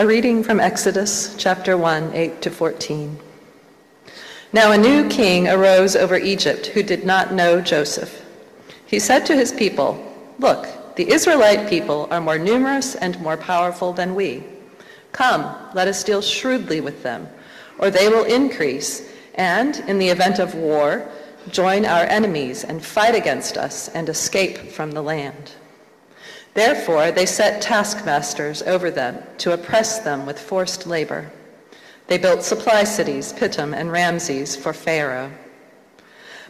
A reading from Exodus chapter 1, 8 to 14. Now a new king arose over Egypt who did not know Joseph. He said to his people, Look, the Israelite people are more numerous and more powerful than we. Come, let us deal shrewdly with them, or they will increase, and, in the event of war, join our enemies and fight against us and escape from the land. Therefore, they set taskmasters over them to oppress them with forced labor. They built supply cities, Pithom and Ramses, for Pharaoh.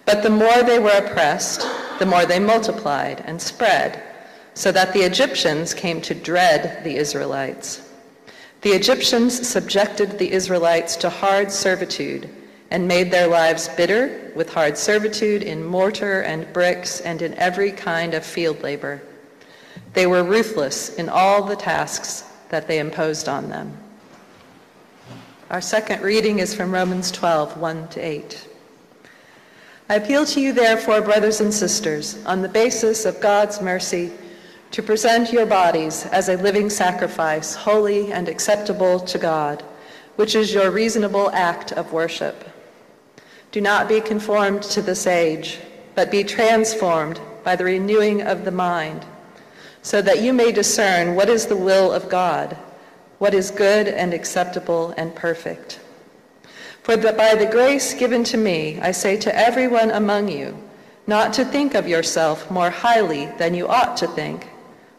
But the more they were oppressed, the more they multiplied and spread, so that the Egyptians came to dread the Israelites. The Egyptians subjected the Israelites to hard servitude and made their lives bitter with hard servitude in mortar and bricks and in every kind of field labor. They were ruthless in all the tasks that they imposed on them. Our second reading is from Romans 12, 1 to 8. I appeal to you, therefore, brothers and sisters, on the basis of God's mercy, to present your bodies as a living sacrifice, holy and acceptable to God, which is your reasonable act of worship. Do not be conformed to this age, but be transformed by the renewing of the mind so that you may discern what is the will of God, what is good and acceptable and perfect. For by the grace given to me, I say to everyone among you, not to think of yourself more highly than you ought to think,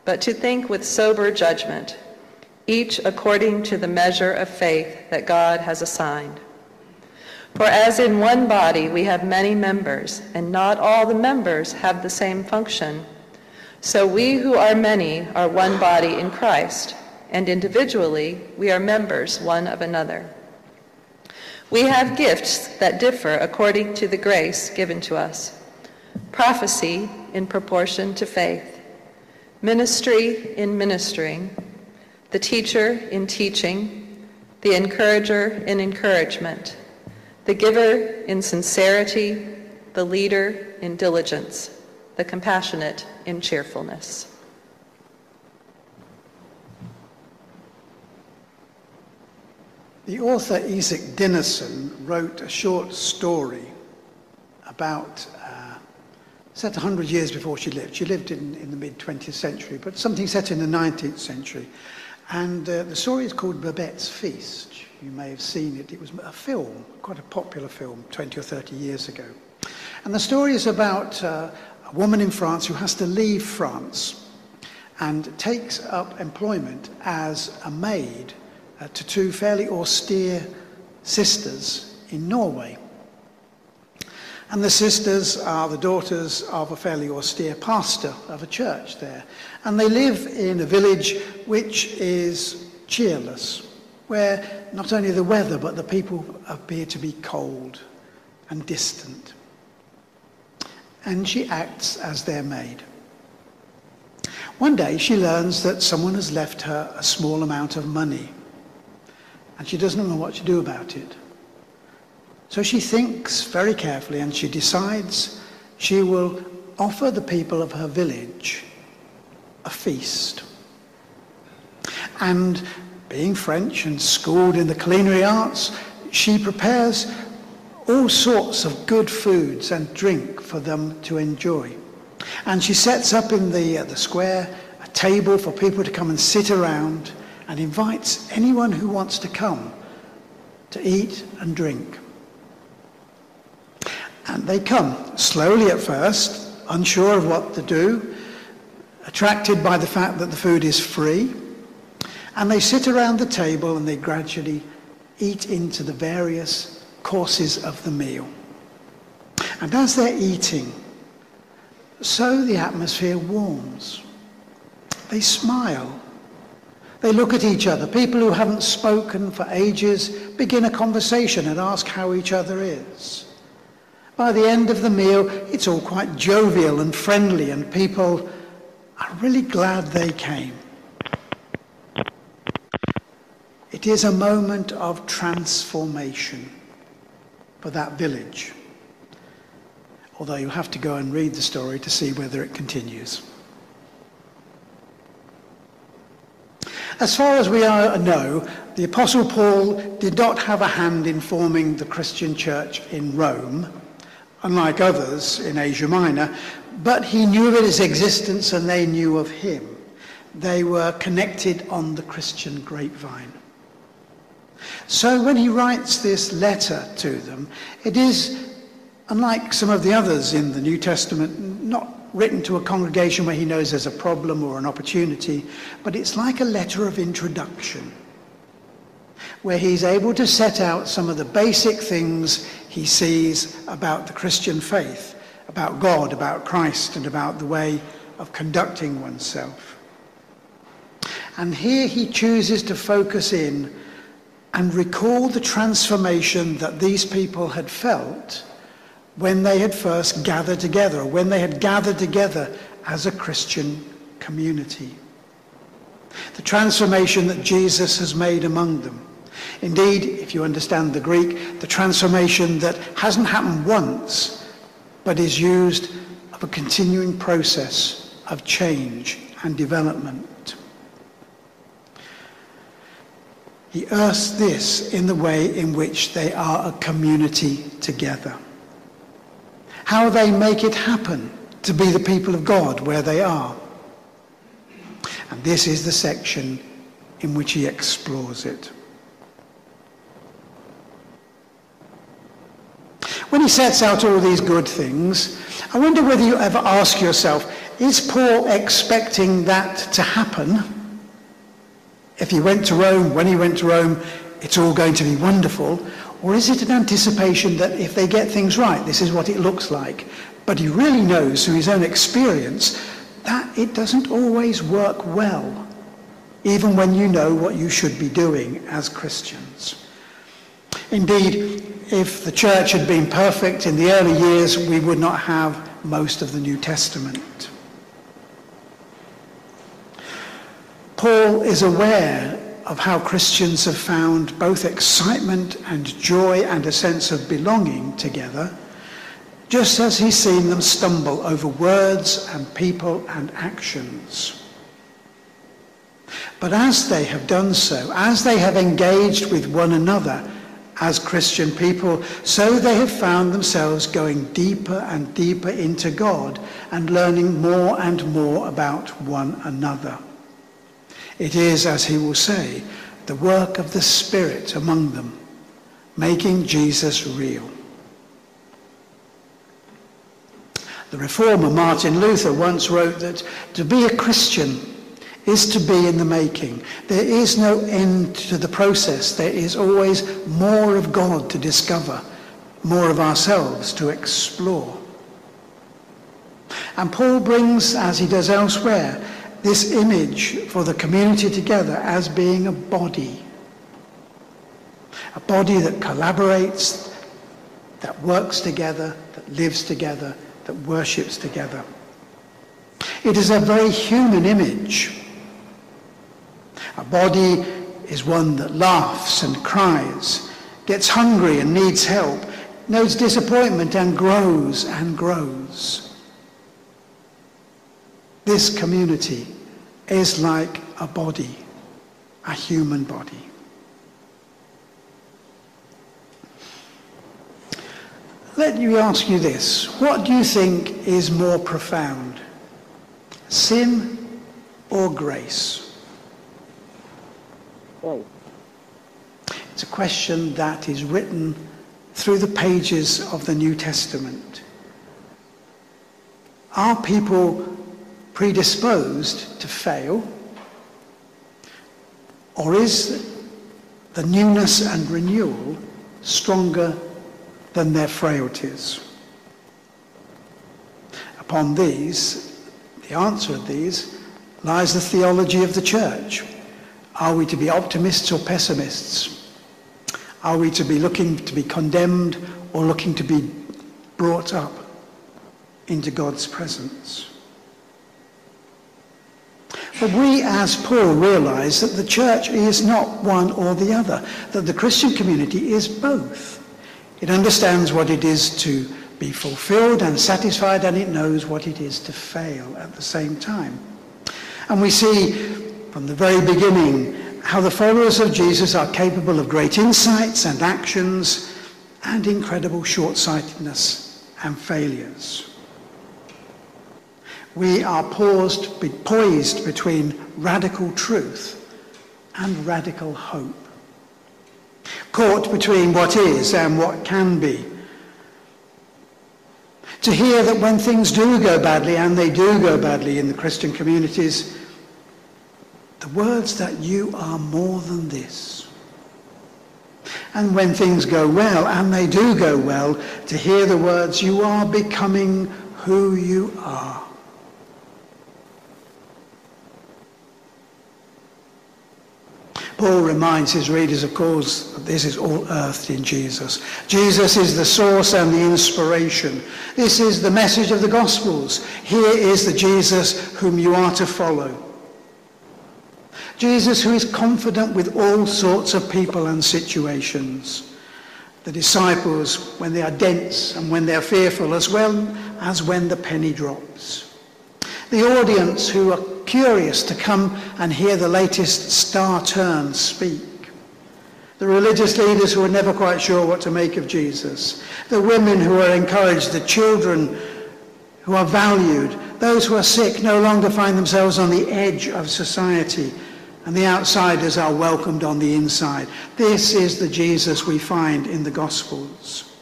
but to think with sober judgment, each according to the measure of faith that God has assigned. For as in one body we have many members, and not all the members have the same function, so we who are many are one body in Christ, and individually we are members one of another. We have gifts that differ according to the grace given to us. Prophecy in proportion to faith, ministry in ministering, the teacher in teaching, the encourager in encouragement, the giver in sincerity, the leader in diligence the compassionate in cheerfulness. The author Isak Dinesen wrote a short story about, uh, set 100 years before she lived. She lived in, in the mid 20th century, but something set in the 19th century. And uh, the story is called Babette's Feast. You may have seen it. It was a film, quite a popular film, 20 or 30 years ago. And the story is about uh, a woman in France who has to leave France and takes up employment as a maid uh, to two fairly austere sisters in Norway. And the sisters are the daughters of a fairly austere pastor of a church there. And they live in a village which is cheerless, where not only the weather but the people appear to be cold and distant and she acts as their maid. One day she learns that someone has left her a small amount of money and she doesn't know what to do about it. So she thinks very carefully and she decides she will offer the people of her village a feast. And being French and schooled in the culinary arts, she prepares all sorts of good foods and drink for them to enjoy. And she sets up in the, uh, the square a table for people to come and sit around and invites anyone who wants to come to eat and drink. And they come slowly at first, unsure of what to do, attracted by the fact that the food is free. And they sit around the table and they gradually eat into the various courses of the meal. And as they're eating, so the atmosphere warms. They smile. They look at each other. People who haven't spoken for ages begin a conversation and ask how each other is. By the end of the meal, it's all quite jovial and friendly, and people are really glad they came. It is a moment of transformation for that village. Although you have to go and read the story to see whether it continues. As far as we know, the Apostle Paul did not have a hand in forming the Christian church in Rome, unlike others in Asia Minor, but he knew of its existence and they knew of him. They were connected on the Christian grapevine. So when he writes this letter to them, it is, unlike some of the others in the New Testament, not written to a congregation where he knows there's a problem or an opportunity, but it's like a letter of introduction, where he's able to set out some of the basic things he sees about the Christian faith, about God, about Christ, and about the way of conducting oneself. And here he chooses to focus in and recall the transformation that these people had felt when they had first gathered together, when they had gathered together as a Christian community. The transformation that Jesus has made among them. Indeed, if you understand the Greek, the transformation that hasn't happened once, but is used of a continuing process of change and development. He earths this in the way in which they are a community together. How they make it happen to be the people of God where they are. And this is the section in which he explores it. When he sets out all these good things, I wonder whether you ever ask yourself, is Paul expecting that to happen? If he went to Rome, when he went to Rome, it's all going to be wonderful. Or is it an anticipation that if they get things right, this is what it looks like? But he really knows through his own experience that it doesn't always work well, even when you know what you should be doing as Christians. Indeed, if the church had been perfect in the early years, we would not have most of the New Testament. Paul is aware of how Christians have found both excitement and joy and a sense of belonging together, just as he's seen them stumble over words and people and actions. But as they have done so, as they have engaged with one another, as Christian people, so they have found themselves going deeper and deeper into God and learning more and more about one another. It is, as he will say, the work of the Spirit among them, making Jesus real. The reformer Martin Luther once wrote that to be a Christian is to be in the making. There is no end to the process. There is always more of God to discover, more of ourselves to explore. And Paul brings, as he does elsewhere, this image for the community together as being a body. A body that collaborates, that works together, that lives together, that worships together. It is a very human image. A body is one that laughs and cries, gets hungry and needs help, knows disappointment and grows and grows. This community is like a body, a human body. Let me ask you this. What do you think is more profound? Sin or grace? It's a question that is written through the pages of the New Testament. Are people predisposed to fail? Or is the newness and renewal stronger than their frailties? Upon these, the answer of these, lies the theology of the church. Are we to be optimists or pessimists? Are we to be looking to be condemned or looking to be brought up into God's presence? But we, as Paul, realize that the church is not one or the other, that the Christian community is both. It understands what it is to be fulfilled and satisfied, and it knows what it is to fail at the same time. And we see from the very beginning how the followers of Jesus are capable of great insights and actions and incredible short-sightedness and failures. We are paused, poised between radical truth and radical hope. Caught between what is and what can be. To hear that when things do go badly, and they do go badly in the Christian communities, the words that you are more than this. And when things go well, and they do go well, to hear the words, you are becoming who you are. Paul reminds his readers, of course, that this is all earthed in Jesus. Jesus is the source and the inspiration. This is the message of the Gospels. Here is the Jesus whom you are to follow. Jesus who is confident with all sorts of people and situations. The disciples when they are dense and when they are fearful as well as when the penny drops. The audience who are curious to come and hear the latest star turn speak. The religious leaders who are never quite sure what to make of Jesus. The women who are encouraged. The children who are valued. Those who are sick no longer find themselves on the edge of society. And the outsiders are welcomed on the inside. This is the Jesus we find in the Gospels,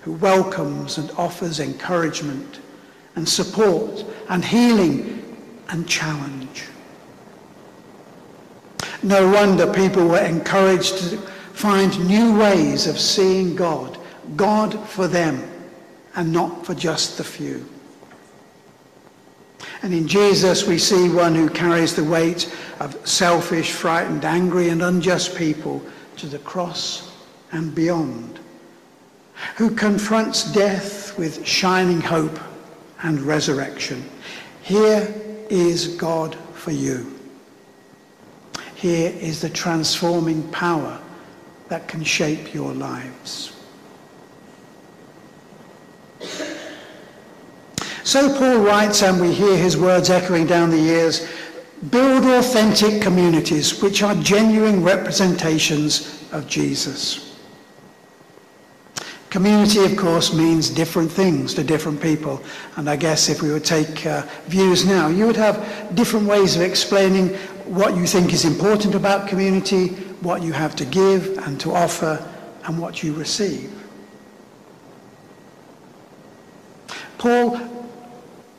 who welcomes and offers encouragement and support and healing and challenge. No wonder people were encouraged to find new ways of seeing God, God for them and not for just the few. And in Jesus we see one who carries the weight of selfish, frightened, angry and unjust people to the cross and beyond, who confronts death with shining hope and resurrection. Here is God for you. Here is the transforming power that can shape your lives. So Paul writes, and we hear his words echoing down the years, build authentic communities which are genuine representations of Jesus. Community, of course, means different things to different people. And I guess if we would take uh, views now, you would have different ways of explaining what you think is important about community, what you have to give and to offer, and what you receive. Paul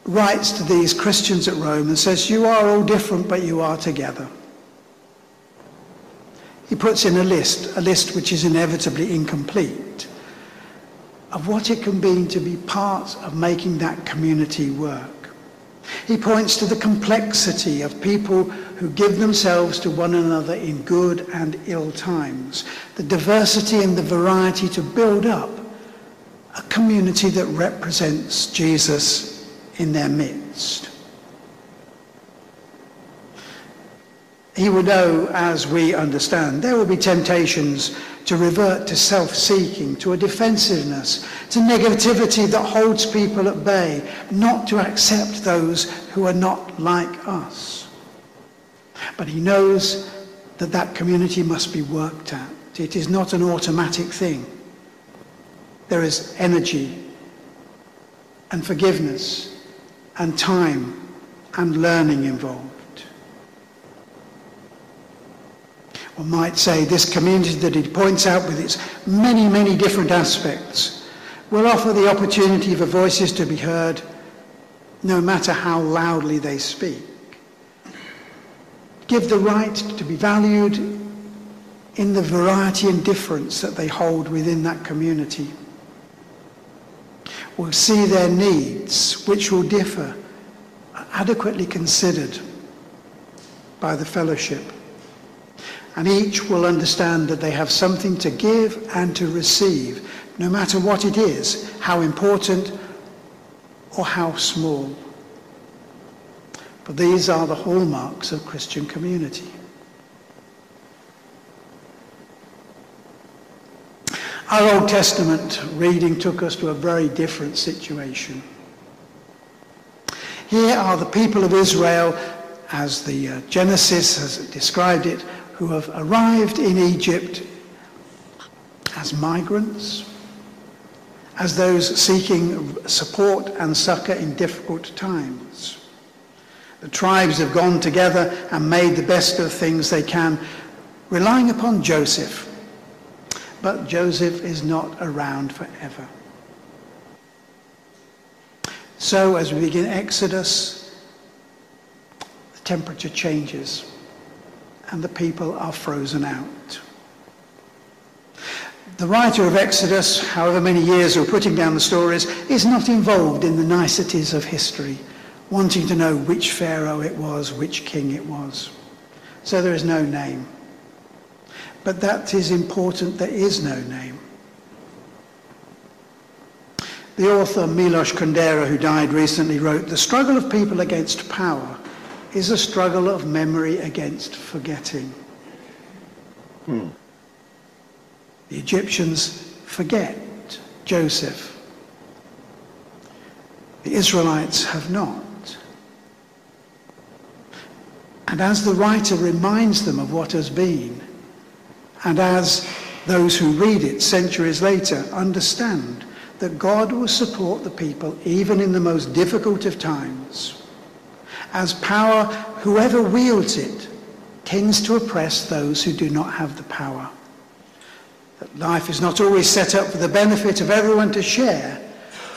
writes to these Christians at Rome and says, you are all different, but you are together. He puts in a list, a list which is inevitably incomplete of what it can mean to be part of making that community work. He points to the complexity of people who give themselves to one another in good and ill times, the diversity and the variety to build up a community that represents Jesus in their midst. He will know, as we understand, there will be temptations to revert to self-seeking, to a defensiveness, to negativity that holds people at bay, not to accept those who are not like us. But he knows that that community must be worked at. It is not an automatic thing. There is energy and forgiveness and time and learning involved. One might say this community that he points out with its many, many different aspects will offer the opportunity for voices to be heard no matter how loudly they speak. Give the right to be valued in the variety and difference that they hold within that community. Will see their needs, which will differ, adequately considered by the fellowship and each will understand that they have something to give and to receive, no matter what it is, how important or how small. But these are the hallmarks of Christian community. Our Old Testament reading took us to a very different situation. Here are the people of Israel as the uh, Genesis has described it, who have arrived in Egypt as migrants, as those seeking support and succor in difficult times. The tribes have gone together and made the best of things they can, relying upon Joseph. But Joseph is not around forever. So as we begin Exodus, the temperature changes and the people are frozen out. The writer of Exodus, however many years we're putting down the stories, is not involved in the niceties of history, wanting to know which Pharaoh it was, which king it was. So there is no name. But that is important, there is no name. The author Milos Kundera, who died recently, wrote, The struggle of people against power is a struggle of memory against forgetting. Hmm. The Egyptians forget Joseph. The Israelites have not. And as the writer reminds them of what has been, and as those who read it centuries later understand that God will support the people even in the most difficult of times. As power, whoever wields it, tends to oppress those who do not have the power. That life is not always set up for the benefit of everyone to share,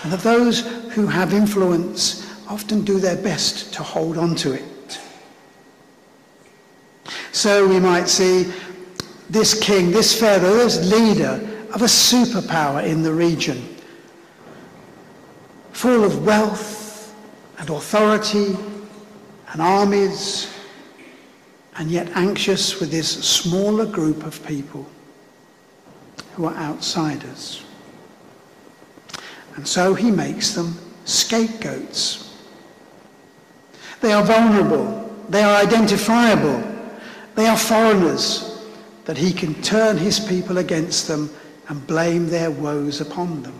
and that those who have influence often do their best to hold on to it. So we might see this king, this Pharaoh, this leader of a superpower in the region full of wealth and authority and armies, and yet anxious with this smaller group of people who are outsiders. And so he makes them scapegoats. They are vulnerable. They are identifiable. They are foreigners that he can turn his people against them and blame their woes upon them.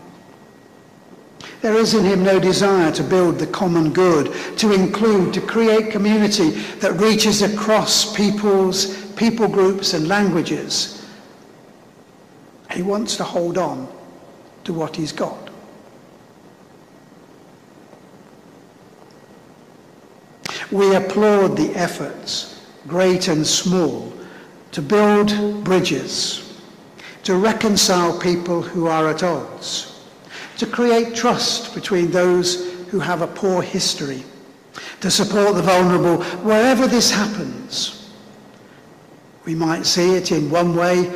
There is in him no desire to build the common good, to include, to create community that reaches across peoples, people groups and languages. He wants to hold on to what he's got. We applaud the efforts, great and small, to build bridges, to reconcile people who are at odds to create trust between those who have a poor history, to support the vulnerable wherever this happens. We might see it in one way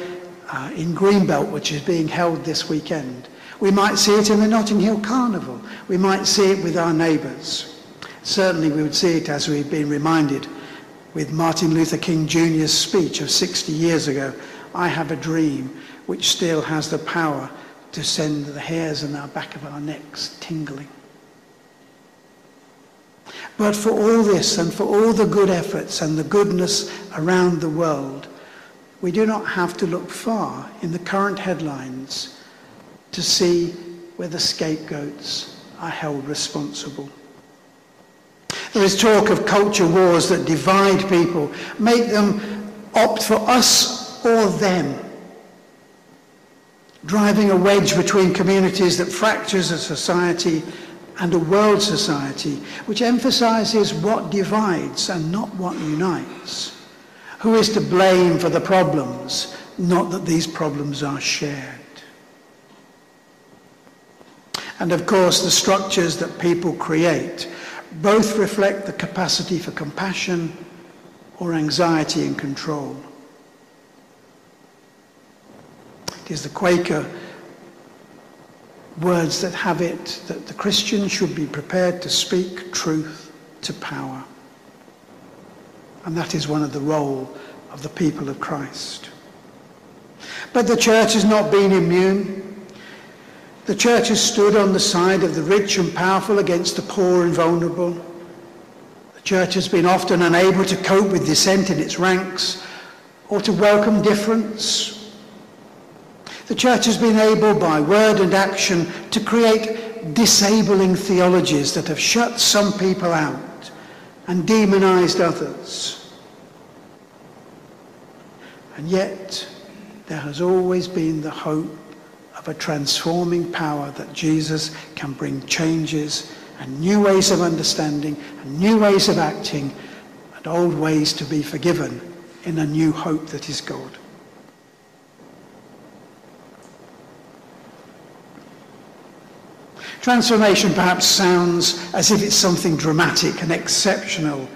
uh, in Greenbelt, which is being held this weekend. We might see it in the Notting Hill Carnival. We might see it with our neighbours. Certainly we would see it as we've been reminded with Martin Luther King Jr.'s speech of 60 years ago, I have a dream which still has the power to send the hairs on our back of our necks tingling. But for all this and for all the good efforts and the goodness around the world, we do not have to look far in the current headlines to see where the scapegoats are held responsible. There is talk of culture wars that divide people, make them opt for us or them driving a wedge between communities that fractures a society and a world society, which emphasizes what divides and not what unites. Who is to blame for the problems, not that these problems are shared. And of course, the structures that people create both reflect the capacity for compassion or anxiety and control. It is the Quaker words that have it that the Christian should be prepared to speak truth to power. And that is one of the role of the people of Christ. But the church has not been immune. The church has stood on the side of the rich and powerful against the poor and vulnerable. The church has been often unable to cope with dissent in its ranks or to welcome difference the church has been able, by word and action, to create disabling theologies that have shut some people out and demonized others. And yet, there has always been the hope of a transforming power that Jesus can bring changes and new ways of understanding and new ways of acting and old ways to be forgiven in a new hope that is God. Transformation perhaps sounds as if it's something dramatic and exceptional,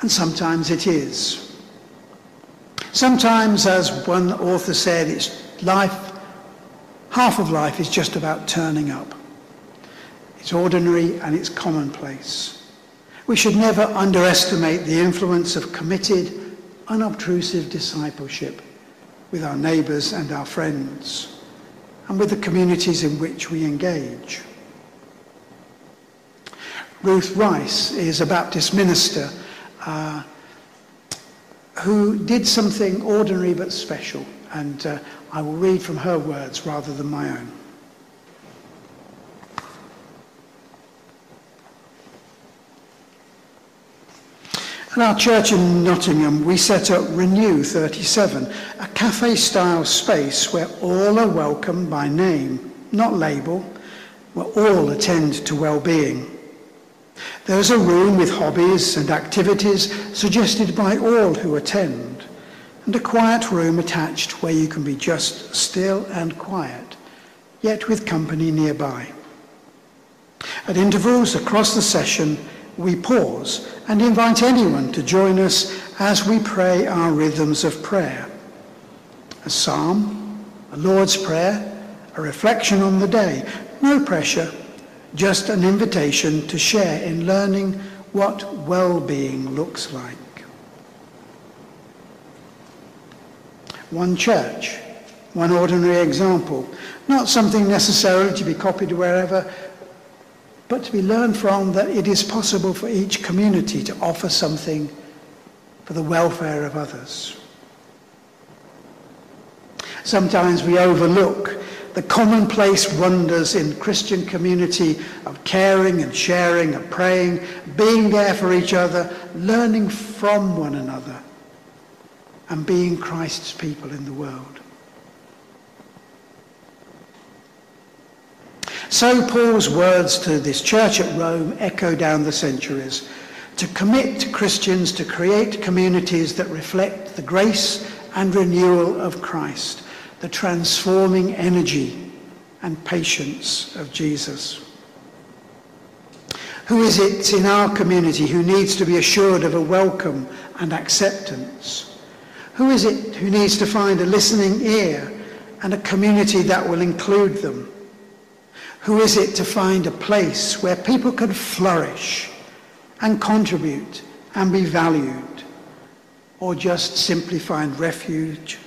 and sometimes it is. Sometimes, as one author said, it's life, half of life is just about turning up. It's ordinary and it's commonplace. We should never underestimate the influence of committed, unobtrusive discipleship with our neighbours and our friends, and with the communities in which we engage. Ruth Rice is a Baptist minister uh, who did something ordinary but special, and uh, I will read from her words rather than my own. At our church in Nottingham, we set up Renew 37, a cafe-style space where all are welcome by name, not label, where all attend to well-being. There's a room with hobbies and activities suggested by all who attend, and a quiet room attached where you can be just still and quiet, yet with company nearby. At intervals across the session, we pause and invite anyone to join us as we pray our rhythms of prayer. A psalm, a Lord's Prayer, a reflection on the day. No pressure, just an invitation to share in learning what well-being looks like. One church, one ordinary example, not something necessarily to be copied wherever, but to be learned from that it is possible for each community to offer something for the welfare of others. Sometimes we overlook the commonplace wonders in Christian community of caring and sharing and praying, being there for each other, learning from one another, and being Christ's people in the world. So Paul's words to this church at Rome echo down the centuries to commit Christians to create communities that reflect the grace and renewal of Christ, the transforming energy and patience of Jesus. Who is it in our community who needs to be assured of a welcome and acceptance? Who is it who needs to find a listening ear and a community that will include them? Who is it to find a place where people can flourish and contribute and be valued, or just simply find refuge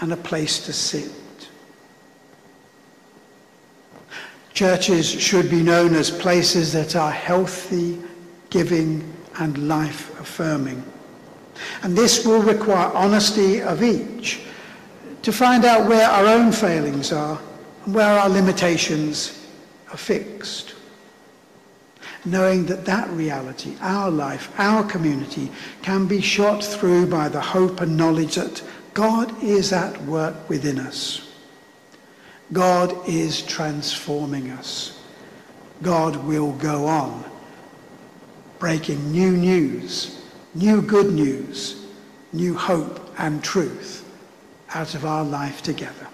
and a place to sit? Churches should be known as places that are healthy, giving, and life affirming. And this will require honesty of each to find out where our own failings are and where our limitations are fixed. Knowing that that reality, our life, our community, can be shot through by the hope and knowledge that God is at work within us. God is transforming us. God will go on, breaking new news, new good news, new hope and truth out of our life together.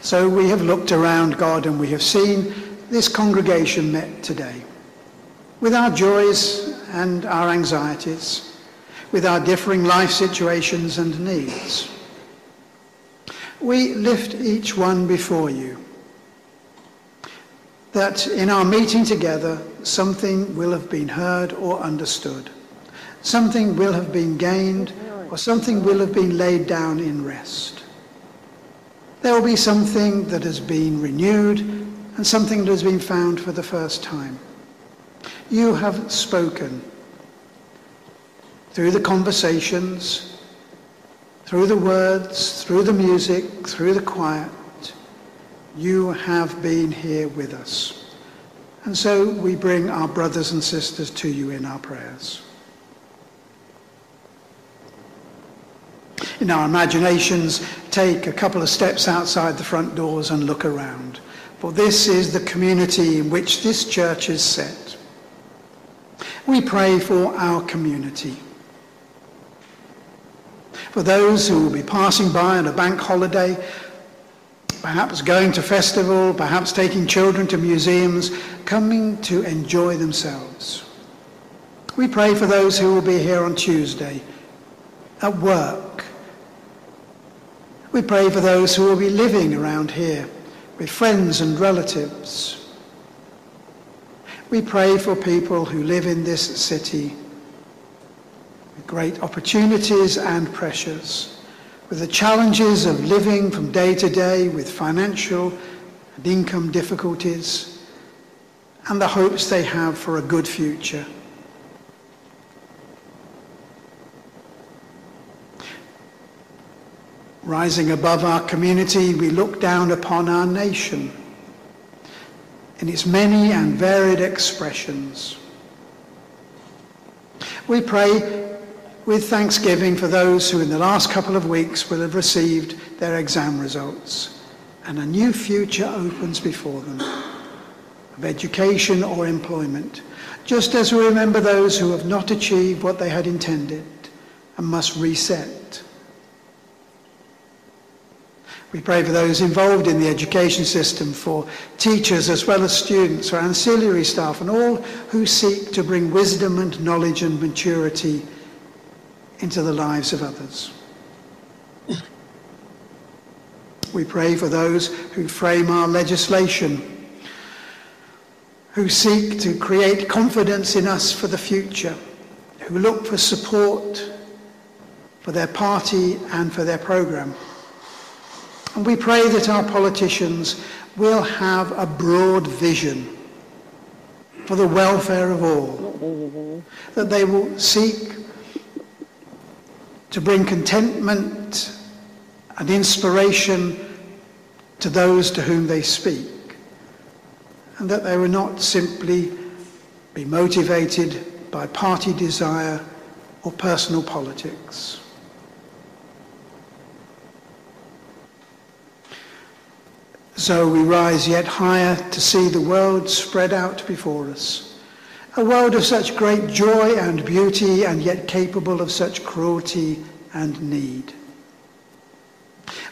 So we have looked around God and we have seen this congregation met today with our joys and our anxieties, with our differing life situations and needs. We lift each one before you that in our meeting together something will have been heard or understood, something will have been gained or something will have been laid down in rest. There will be something that has been renewed and something that has been found for the first time. You have spoken through the conversations, through the words, through the music, through the quiet. You have been here with us. And so we bring our brothers and sisters to you in our prayers. In our imaginations, take a couple of steps outside the front doors and look around. For this is the community in which this church is set. We pray for our community. For those who will be passing by on a bank holiday, perhaps going to festival, perhaps taking children to museums, coming to enjoy themselves. We pray for those who will be here on Tuesday, at work. We pray for those who will be living around here with friends and relatives. We pray for people who live in this city with great opportunities and pressures with the challenges of living from day to day with financial and income difficulties and the hopes they have for a good future. Rising above our community, we look down upon our nation in its many and varied expressions. We pray with thanksgiving for those who in the last couple of weeks will have received their exam results and a new future opens before them of education or employment, just as we remember those who have not achieved what they had intended and must reset. We pray for those involved in the education system, for teachers as well as students, for ancillary staff, and all who seek to bring wisdom and knowledge and maturity into the lives of others. We pray for those who frame our legislation, who seek to create confidence in us for the future, who look for support for their party and for their programme. And we pray that our politicians will have a broad vision for the welfare of all, that they will seek to bring contentment and inspiration to those to whom they speak, and that they will not simply be motivated by party desire or personal politics. So we rise yet higher to see the world spread out before us a world of such great joy and beauty and yet capable of such cruelty and need.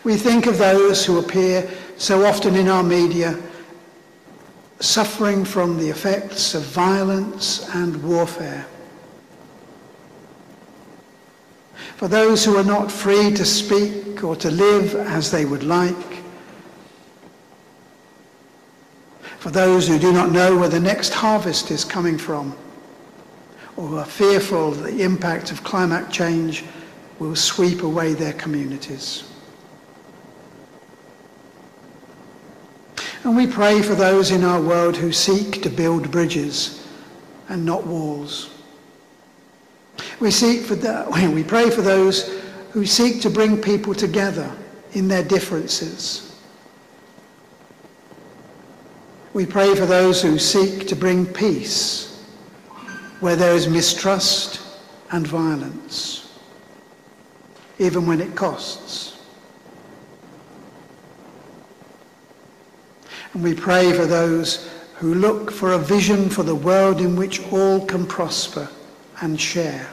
We think of those who appear so often in our media suffering from the effects of violence and warfare. For those who are not free to speak or to live as they would like, for those who do not know where the next harvest is coming from, or are fearful that the impact of climate change will sweep away their communities. And we pray for those in our world who seek to build bridges and not walls. We, seek for the, we pray for those who seek to bring people together in their differences we pray for those who seek to bring peace where there is mistrust and violence, even when it costs. And we pray for those who look for a vision for the world in which all can prosper and share.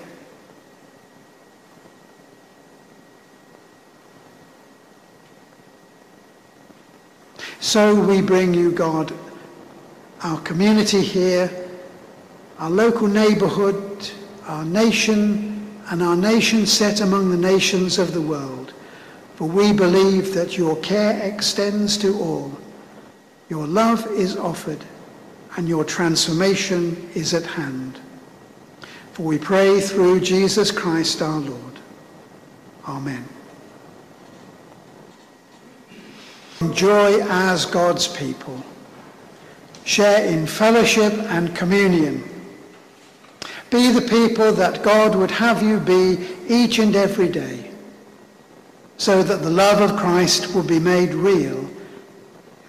So we bring you, God, our community here, our local neighbourhood, our nation, and our nation set among the nations of the world. For we believe that your care extends to all. Your love is offered, and your transformation is at hand. For we pray through Jesus Christ our Lord. Amen. Enjoy as God's people share in fellowship and communion. Be the people that God would have you be each and every day, so that the love of Christ will be made real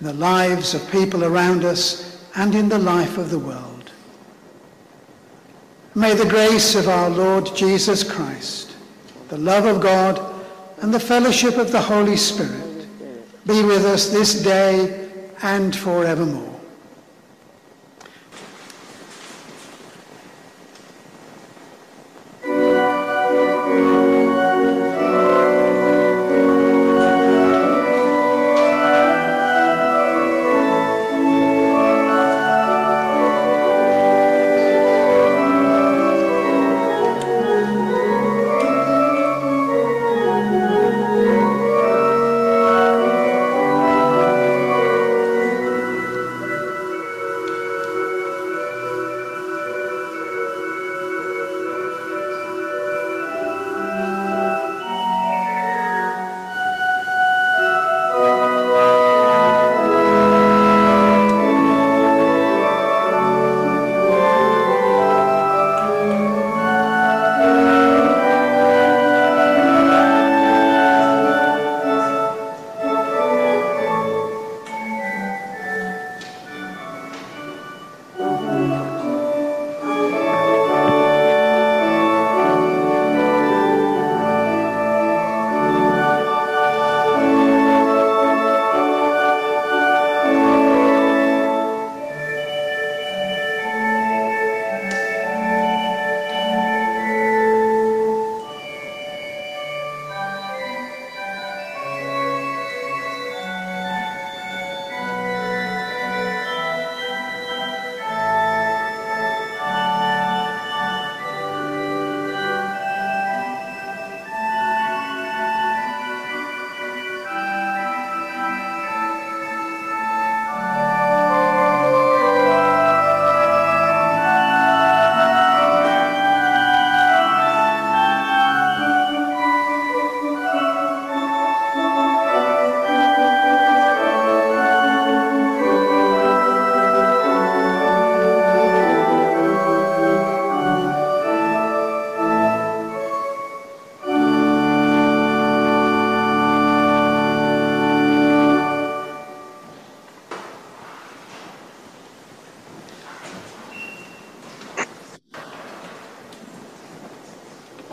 in the lives of people around us and in the life of the world. May the grace of our Lord Jesus Christ, the love of God, and the fellowship of the Holy Spirit be with us this day and forevermore.